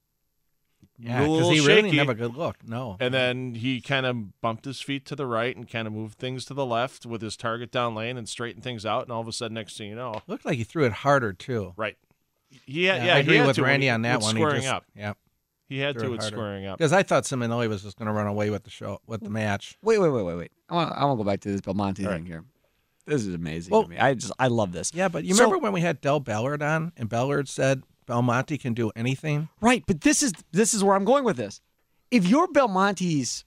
yeah, because he really didn't have a good look. No. And then he kind of bumped his feet to the right and kind of moved things to the left with his target down lane and straightened things out. And all of a sudden, next thing you know, looked like he threw it harder too. Right. Yeah, yeah. yeah I agree with Randy when, on that with one. Squaring he just, up. Yeah. He had to with squaring up. Because I thought Simonelli was just going to run away with the show, with the match. Wait, wait, wait, wait, wait. I want, I want to go back to this Belmonte thing here. This is amazing well, to me. I just, I love this. Yeah, but you so, remember when we had Del Ballard on, and Ballard said Belmonte can do anything. Right, but this is this is where I'm going with this. If you're Belmonte's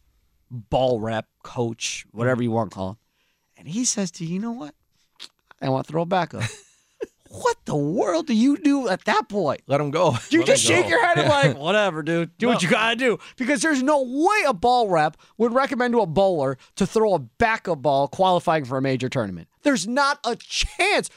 ball rep, coach, whatever you want to call him, and he says to you, you know what? I want to throw back up. what the world do you do at that point? Let him go. You Let just shake go. your head and like, whatever, dude. Do no. what you gotta do. Because there's no way a ball rep would recommend to a bowler to throw a backup ball qualifying for a major tournament. There's not a chance.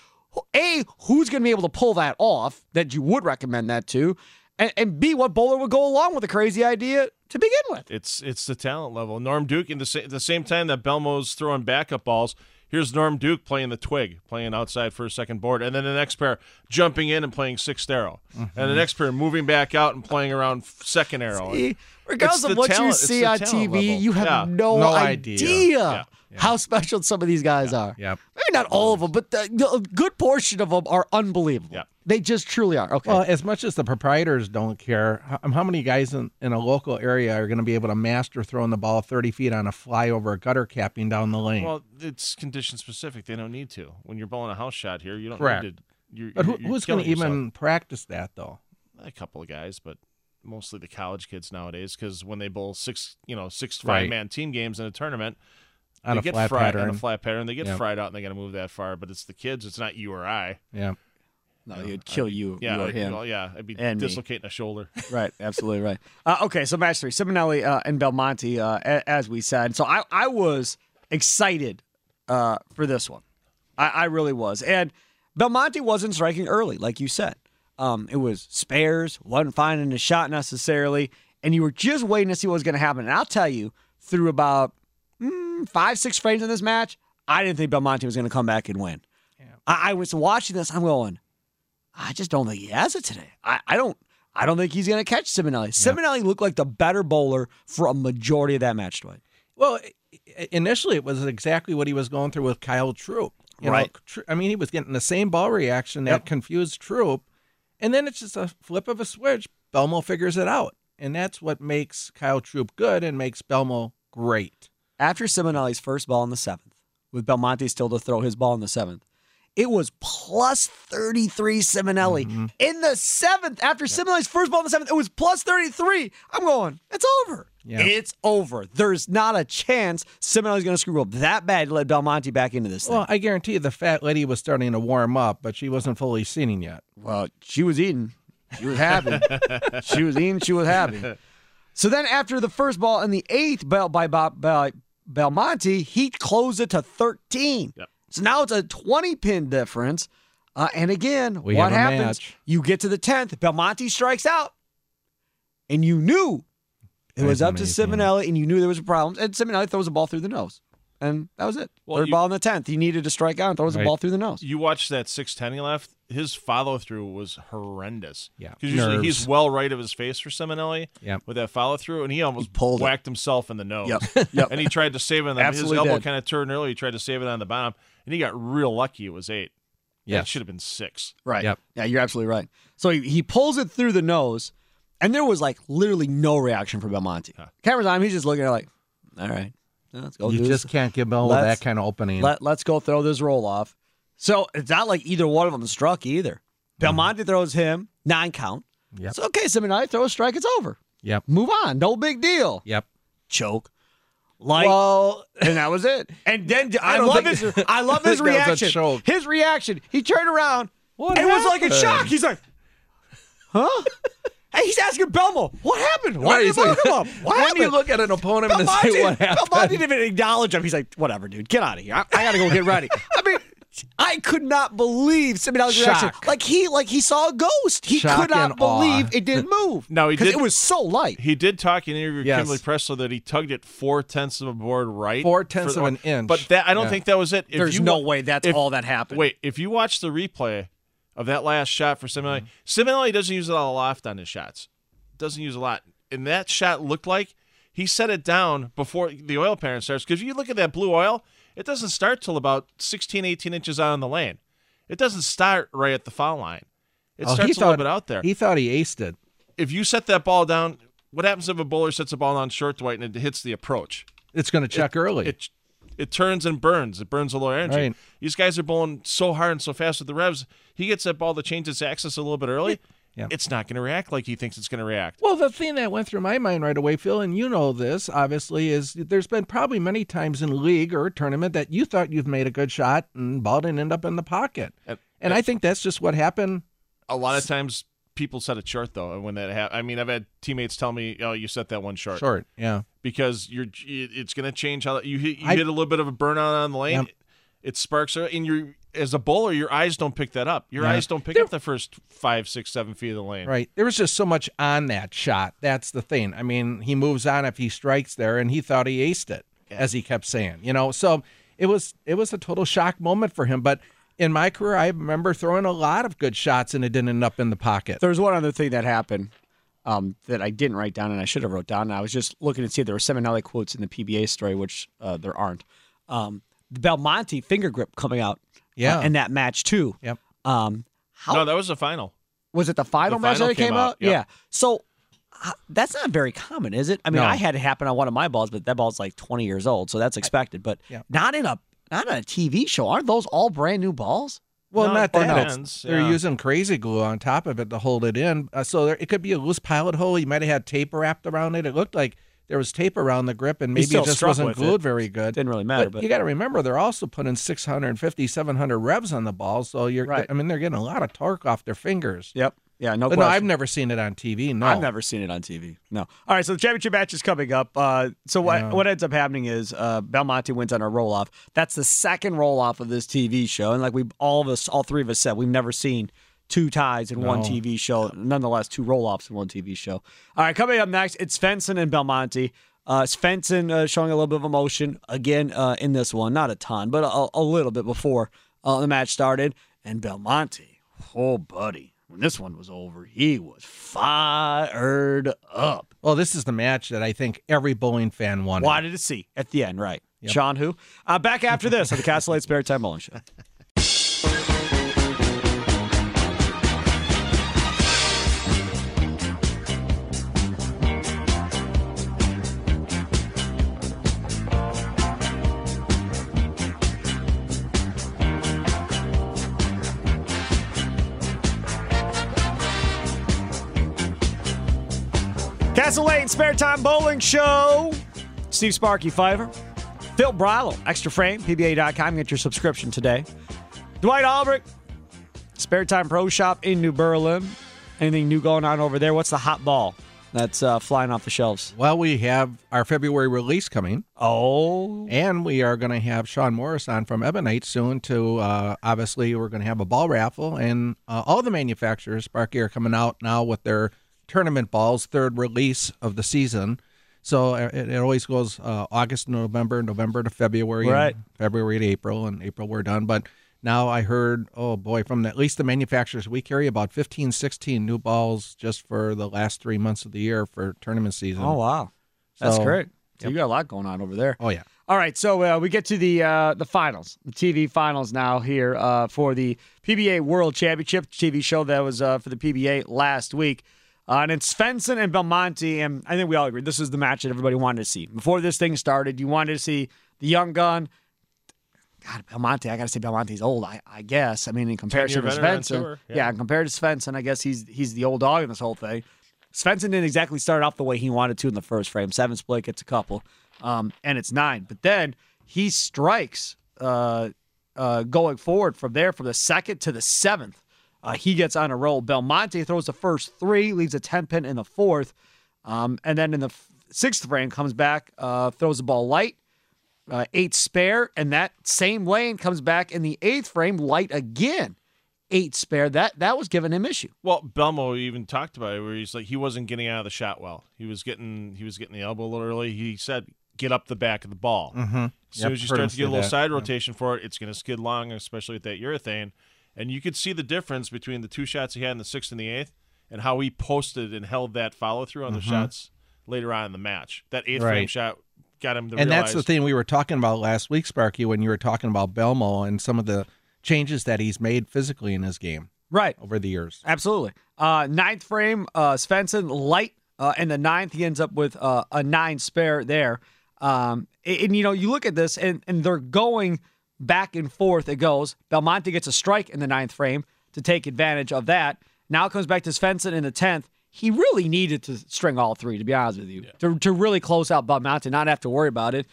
A, who's going to be able to pull that off that you would recommend that to? And, and B, what bowler would go along with a crazy idea to begin with? It's it's the talent level. Norm Duke, in the, sa- the same time that Belmo's throwing backup balls, Here's Norm Duke playing the twig, playing outside for a second board, and then the next pair jumping in and playing sixth arrow, and the mm-hmm. next pair moving back out and playing around second arrow. See, regardless of what you talent- it's see on TV, level. you have Yeah. no, No idea, idea. Yeah. how special some of these guys are. Yep. Maybe not all of them, but the, the- a good portion of them are unbelievable. Yeah. They just truly are. Okay. Well, as much as the proprietors don't care, how, um, how many guys in, in a local area are going to be able to master throwing the ball 30 feet on a fly over a gutter capping down the lane? Well, it's condition specific. They don't need to. When you're bowling a house shot here, you don't Correct. need to. You're, but who, you're- you're who's going to even practice that, though? a couple of guys, but mostly the college kids nowadays. Because when they bowl six, you know, six Right. five man team games in a tournament, On they a get flat fried pattern. on a flat pattern. They get Yep. fried out, and they got to move that far. But it's the kids. It's not you or I. Yeah. No, he'd kill you, Yeah, you or him. well, yeah, I'd be And me. dislocating a shoulder. Right, absolutely right. Uh, okay, so match three, Simonelli uh, and Belmonte, uh, a- as we said. So I, I was excited uh, for this one. I, I really was. And Belmonte wasn't striking early, like you said. Um, it was spares, wasn't finding a shot necessarily, and you were just waiting to see what was going to happen. And I'll tell you, through about mm, five, six frames in this match, I didn't think Belmonte was going to come back and win. I, I was watching this, I'm going, I just don't think he has it today. I, I don't. I don't think he's going to catch Simonelli. Simonelli looked like the better bowler for a majority of that match, Dwight. Well, initially it was exactly what he was going through with Kyle Troup. You Right. Know, I mean, he was getting the same ball reaction that Yep. confused Troup, and then it's just a flip of a switch. Belmo figures it out, and that's what makes Kyle Troup good and makes Belmo great. After Simonelli's first ball in the seventh, with Belmonte still to throw his ball in the seventh, it was plus 33 Simonelli. Mm-hmm. In the seventh, after Simonelli's first ball in the seventh, it was plus 33. I'm going, it's over. It's over. There's not a chance Simonelli's going to screw up that bad to let Belmonte back into this thing. Well, I guarantee you the fat lady was starting to warm up, but she wasn't fully seating yet. Well, she was eating. She was happy. she was eating. She was happy. So then, after the first ball in the eighth bell by, Bob, by Belmonte, he closed it to 13. Yep. So now it's a 20 pin difference. Uh, and again, We what happens? match. You get to the 10th, Belmonte strikes out, and you knew it was That's up to. Simonelli, and you knew there was a problem. And Simonelli throws a ball through the nose. And that was it. Well, Third you- ball in the 10th. He needed to strike out and throws a Right. ball through the nose. You watched that six ten he left. His follow through was horrendous. Yeah. because usually he's well right of his face for Simonelli. Yep. with that follow through, and he almost pulled it. whacked himself in the nose. Yep. Yep. and he tried to save it on the, his elbow did. kind of turned early. He tried to save it on the bottom, and he got real lucky. It was eight. Yeah, it should have been six. Right. Yep. Yeah, you're absolutely right. So he, he pulls it through the nose, and there was like literally no reaction from Belmonte. Camera's on. He's just looking at it like, all right, let's go. You do just this. can't give Belmo Let's- that kind of opening. Let, let's go throw this roll off. So it's not like either one of them struck either. Mm-hmm. Belmonte throws him, nine count. Yep. So, okay, Simonelli throw a strike, it's over. Yep. Move on. No big deal. Yep. Choke. Like, Well, and that was it. And then I, don't love think- his I love I his think that was a reaction. His reaction. He turned around. What and it was like a shock. He's like, huh? hey, he's asking Belmo, what happened? Why Right, did he's you like- come up? What when happened? do you look at an opponent and say what happened? Belmonte didn't even acknowledge him. He's like, whatever, dude. Get out of here. I, I gotta go get ready. I mean, I could not believe Simonelli's reaction. Shock. Like he, like he saw a ghost. He Shock could not and awe. believe it didn't move. No, he 'Cause did- It was so light. He did talk in an interview with Yes. Kimberly Pressler that he tugged it four tenths of a board right. Four tenths for of the- an inch. But that I don't Yeah. think that was it. If There's you no way that's if- all that happened. Wait, if you watch the replay of that last shot for Simonelli, Mm-hmm. Simonelli doesn't use a lot of loft on his shots. Doesn't use a lot. And that shot looked like he set it down before the oil pattern starts. Because you look at that blue oil, it doesn't start till about 16, 18 inches out on the lane. It doesn't start right at the foul line. It Oh, starts he a little thought- bit out there. He thought he aced it. if you set that ball down, what happens if a bowler sets a ball down short, Dwight, and it hits the approach? It's going to check early. It it turns and burns. It burns a lower energy. Right. These guys are bowling so hard and so fast with the revs. He gets that ball to change its axis a little bit early. Yeah. It's not going to react like he thinks it's going to react. Well, the thing that went through my mind right away, Phil, and you know this, obviously, is there's been probably many times in league or tournament that you thought you've made a good shot and ball didn't end up in the pocket. And- And I think that's just what happened. A lot of times people set it short though, and when that happens, I mean, I've had teammates tell me, "Oh, you set that one short." Short, yeah. because you're it's going to change how you hit, you I- hit a little bit of a burnout on the lane. Yep. It sparks, and you as a bowler, your eyes don't pick that up. Your Yeah. eyes don't pick up the first five, six, seven feet of the lane. Right. There was just so much on that shot. That's the thing. I mean, he moves on if he strikes there, and he thought he aced it, as he kept saying. You know, so it was it was a total shock moment for him. But in my career, I remember throwing a lot of good shots and it didn't end up in the pocket. There's one other thing that happened um, that I didn't write down and I should have wrote down. And I was just looking to see if there were Simonelli quotes in the PBA story, which uh, there aren't. Um, the Belmonte finger grip coming out Yeah. uh, in that match too. Yep. Um, how No, that was the final. was it the final The match final that came, came out? out, yep. Yeah. So uh, that's not very common, is it? I mean, No. I had it happen on one of my balls, but that ball's like 20 years old, so that's expected. But Yeah. not in a not on a TV show. Aren't those all brand new balls? Well, No, not it that. depends, It's- They're yeah. using crazy glue on top of it to hold it in. Uh, so there, it could be a loose pilot hole. You might have had tape wrapped around it. It looked like there was tape around the grip, and maybe it just wasn't glued it. very good. Didn't really matter, But, but, you got to remember, they're also putting 650, 700 revs on the ball. So you're, Right. I mean, they're getting a lot of torque off their fingers. yep. Yeah, no But no. I've never seen it on TV. No, I've never seen it on TV. No. All right, so the championship match is coming up. Uh, so what Yeah. what ends up happening is uh, Belmonte wins on a roll off. That's the second roll off of this TV show, and like we all of us, all three of us said, we've never seen two ties in one TV show. Nonetheless, two roll offs in one TV show. All right, coming up next, it's Svensson and Belmonte. Uh, Svensson uh, showing a little bit of emotion again uh, in this one, not a ton, but a, a little bit before uh, the match started. And Belmonte, oh buddy, when this one was over, he was fired up. Well, this is the match that I think every bowling fan wanted. Wanted to see at the end, right? Sean, who? Uh, back after this on the Castle Spare Time Bowling Show. Castle Lane Spare Time Bowling Show. Steve Sparky Fiver. Phil Brilo, Extra Frame, PBA.com. Get your subscription today. Dwight Albrecht, Spare Time Pro Shop in New Berlin. Anything new going on over there? What's the hot ball that's uh, flying off the shelves? Well, we have our February release coming, Oh, and we are going to have Sean Morris on from Ebonite soon. To uh, obviously, we're going to have a ball raffle, and uh, all the manufacturers, Sparky, are coming out now with their tournament balls, third release of the season. So uh, it, it always goes uh, August, November, November to February, Right. February to April, and April we're done. But now I heard, oh boy, from the, at least the manufacturers, we carry about 15, 16 new balls just for the last three months of the year for tournament season. oh wow, that's So, great. So you got a lot going on over there. Oh yeah. All right, so uh, we get to the uh, the finals, the TV finals now here uh, for the PBA World Championship TV show that was uh, for the PBA last week. Uh, and it's Svensson and Belmonte, and I think we all agree this is the match that everybody wanted to see. Before this thing started, you wanted to see the young gun. God, Belmonte, I got to say Belmonte's old, I, I guess. I mean, in comparison to Svensson. yeah. yeah. compared to Svensson, I guess he's he's the old dog in this whole thing. Svensson didn't exactly start off the way he wanted to in the first frame. Seven split gets a couple, um, and it's nine. But then he strikes uh, uh, going forward from there, from the second to the seventh. Uh, he gets on a roll. Belmonte throws the first three, leaves a 10 pin in the fourth. Um, and then in the f- sixth frame, comes back, uh, throws the ball light, uh, eight spare. And that same lane comes back in the eighth frame, light again, eight spare. That that was giving him issue. Well, Belmo even talked about it where he's like he wasn't getting out of the shot well. He was getting he was getting the elbow a little early. He said, "Get up the back of the ball." Mm-hmm. As soon Yep, as you start to get a little that. side Yeah. rotation for it, it's going to skid long, especially with that urethane. And you could see the difference between the two shots he had in the sixth and the eighth, and how he posted and held that follow through on the shots later on in the match. That eighth frame Mm-hmm. Shot got him to and realize. that's the thing we were talking about last week, Sparky, when you were talking about Belmo and some of the changes that he's made physically in his game Right. over the years. Absolutely. Uh, ninth frame, uh, Svensson light, uh, and the ninth he ends up with uh, a nine spare there. Um, and, and, you know you look at this and and they're going back and forth. It goes. Belmonte gets a strike in the ninth frame to take advantage of that. Now it comes back to Svensson in the tenth. He really needed to string all three, to be honest with you, to, to really close out Belmonte, not have to worry about it.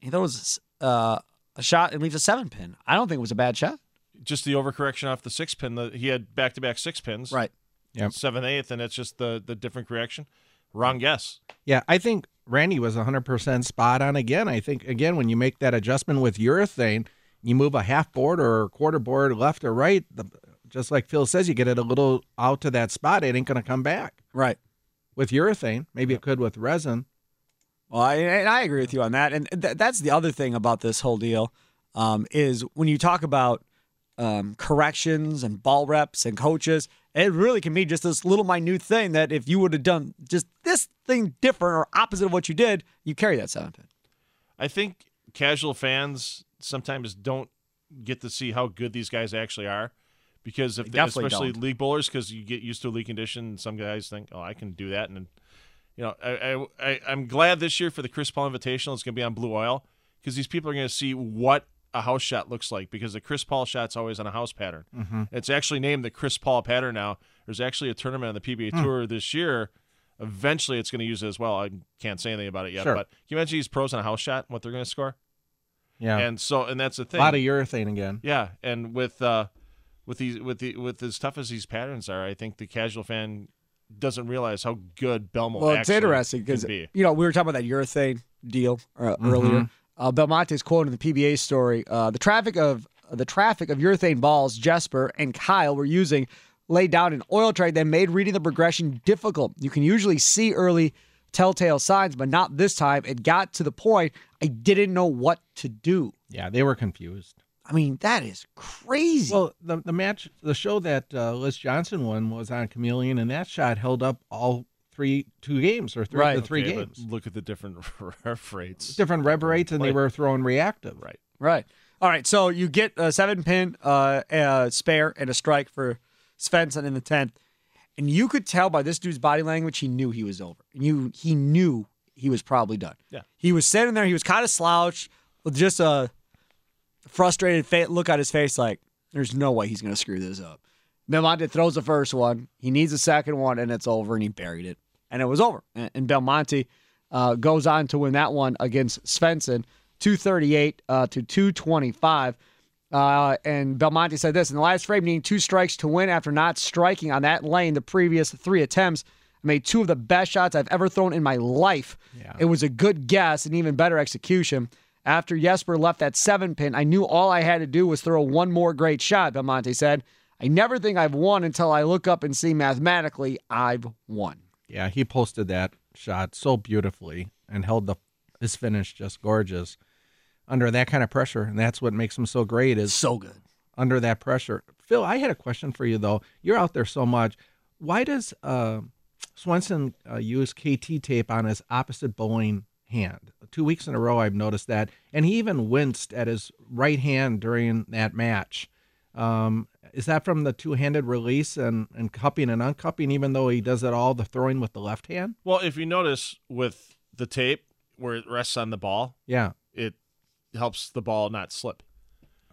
He throws uh, a shot and leaves a seven pin. I don't think it was a bad shot. just the overcorrection off the six pin. The, he had back to back six pins, Right. Yeah. seventh, eighth, and it's just the the different correction. Wrong guess. Yeah, I think Randy was 100% spot on again. I think, again, when you make that adjustment with urethane, you move a half board or a quarter board left or right, the, just like Phil says, you get it a little out to that spot, it ain't going to come back. Right. With urethane, maybe it could with resin. Well, I, and I agree with you on that. And th- that's the other thing about this whole deal um, is when you talk about um, corrections and ball reps and coaches, it really can be just this little minute thing that if you would have done just this thing different or opposite of what you did, you carry that seven pin. I think casual fans sometimes don't get to see how good these guys actually are because if They they, especially don't. league bowlers because you get used to a league condition some guys think oh i can do that and you know I, I, I i'm glad this year for the chris paul invitational it's going to be on blue oil because these people are going to see what a house shot looks like because the chris paul shot's always on a house pattern Mm-hmm. it's actually named the chris paul pattern now there's actually a tournament on the pba Hmm. tour this year eventually it's going to use it as well i can't say anything about it yet Sure. but can you imagine these pros on a house shot what they're going to score Yeah, and so and that's the a thing lot of urethane again. yeah, and with uh, with these with the with as tough as these patterns are, I think the casual fan doesn't realize how good Belmont. Well, it's interesting because be. you know we were talking about that urethane deal uh, Mm-hmm. Earlier. Uh, Belmonte's quote in the PBA story: uh, "The traffic of the traffic of urethane balls Jesper and Kyle were using laid down an oil trade that made reading the progression difficult. You can usually see early telltale signs, but not this time. It got to the point I didn't know what to do. Yeah, they were confused. I mean, that is crazy. Well, the the match, the show that uh, Liz Johnson won was on Chameleon, and that shot held up all three, two games or three, Right. the three Okay, games. Look at the different rev rates. Different rev rates, and they were throwing reactive. Right. Right. All right. So you get a seven pin, uh, a spare, and a strike for Svensson in the tenth, and you could tell by this dude's body language he knew he was over. You he knew he was probably done. Yeah. He was sitting there. He was kind of slouched with just a frustrated fa- look on his face, like there's no way he's going to screw this up. Belmonte throws the first one. He needs a second one, and it's over, and he buried it, and it was over. And, and Belmonte uh, goes on to win that one against Svensson, 238 uh, to 225. Uh, and Belmonte said this in the last frame, needing two strikes to win after not striking on that lane the previous three attempts. I made two of the best shots I've ever thrown in my life. Yeah. It was a good guess and even better execution. After Jesper left that seven pin, I knew all I had to do was throw one more great shot, Belmonte said. I never think I've won until I look up and see mathematically I've won. Yeah, he posted that shot so beautifully and held the his finish just gorgeous under that kind of pressure, and that's what makes him so great. Is So good. under that pressure. Phil, I had a question for you though. You're out there so much. Why does uh, Svensson uh, use KT tape on his opposite bowling hand? Two weeks in a row, I've noticed that, and he even winced at his right hand during that match. Um, is that from the two-handed release and, and cupping and uncupping, even though he does it all the throwing with the left hand? Well, if you notice with the tape where it rests on the ball, Yeah. it helps the ball not slip.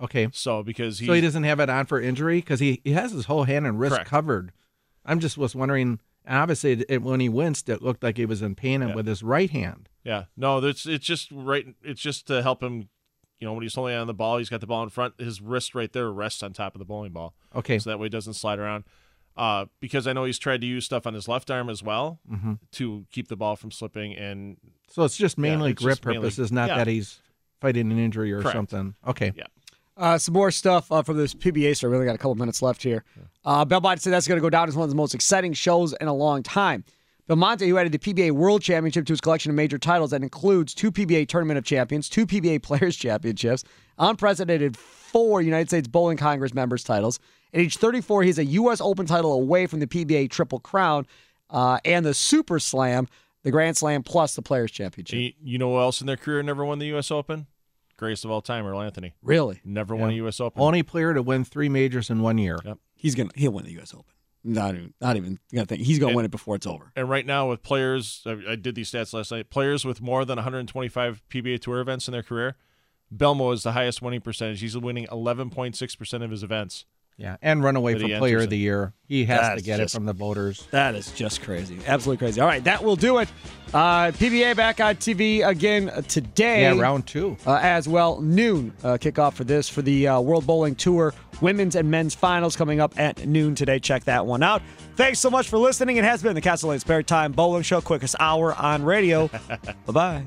Okay. So because he, So he doesn't have it on for injury because he, he has his whole hand and wrist Correct. covered. I'm just was wondering. Obviously, it, it- when he winced, it looked like he was in pain Yeah. with his right hand. Yeah, no, it's it's just right. It's just to help him. You know, when he's holding on the ball, he's got the ball in front. His wrist right there rests on top of the bowling ball, Okay. so that way it doesn't slide around. Uh, because I know he's tried to use stuff on his left arm as well hmm to keep the ball from slipping. And So it's just mainly it's grip just mainly- purposes, not yeah. that he's fighting an injury or Correct. something. Okay. Yeah. Uh, some more stuff uh, from this PBA so We only got a couple minutes left here. Uh, Biden said that's going to go down as one of the most exciting shows in a long time. Belmonte, who added the PBA World Championship to his collection of major titles that includes two PBA Tournament of Champions, two PBA Players Championships, unprecedented four United States Bowling Congress Masters titles. At age 34, he's a U.S. Open title away from the PBA Triple Crown uh, and the Super Slam, the Grand Slam, plus the Players Championship. you, you know who else in their career never won the U.S. Open? Greatest of all time, Earl Anthony. Really? Never won a U.S. Open. Only player to win three majors in one year. Yep. He's gonna he'll win the U.S. Open. Not even not even gonna think he's gonna And- win it before it's over. And right now, with players, I, I did these stats last night. Players with more than 125 PBA Tour events in their career, Belmo is the highest winning percentage. He's winning 11.6 percent of his events. Yeah. And runaway That for player of the year. He has That's to get just- it from the voters. That is just crazy, absolutely crazy. All right, that will do it. Uh, PBA back on TV again today. Yeah, round two. uh, as well. Noon uh, kickoff for this for the uh, World Bowling Tour women's and men's finals coming up at noon today. Check that one out. Thanks so much for listening. It has been the Castle Lake Spare Time Bowling Show, quickest hour on radio. bye bye.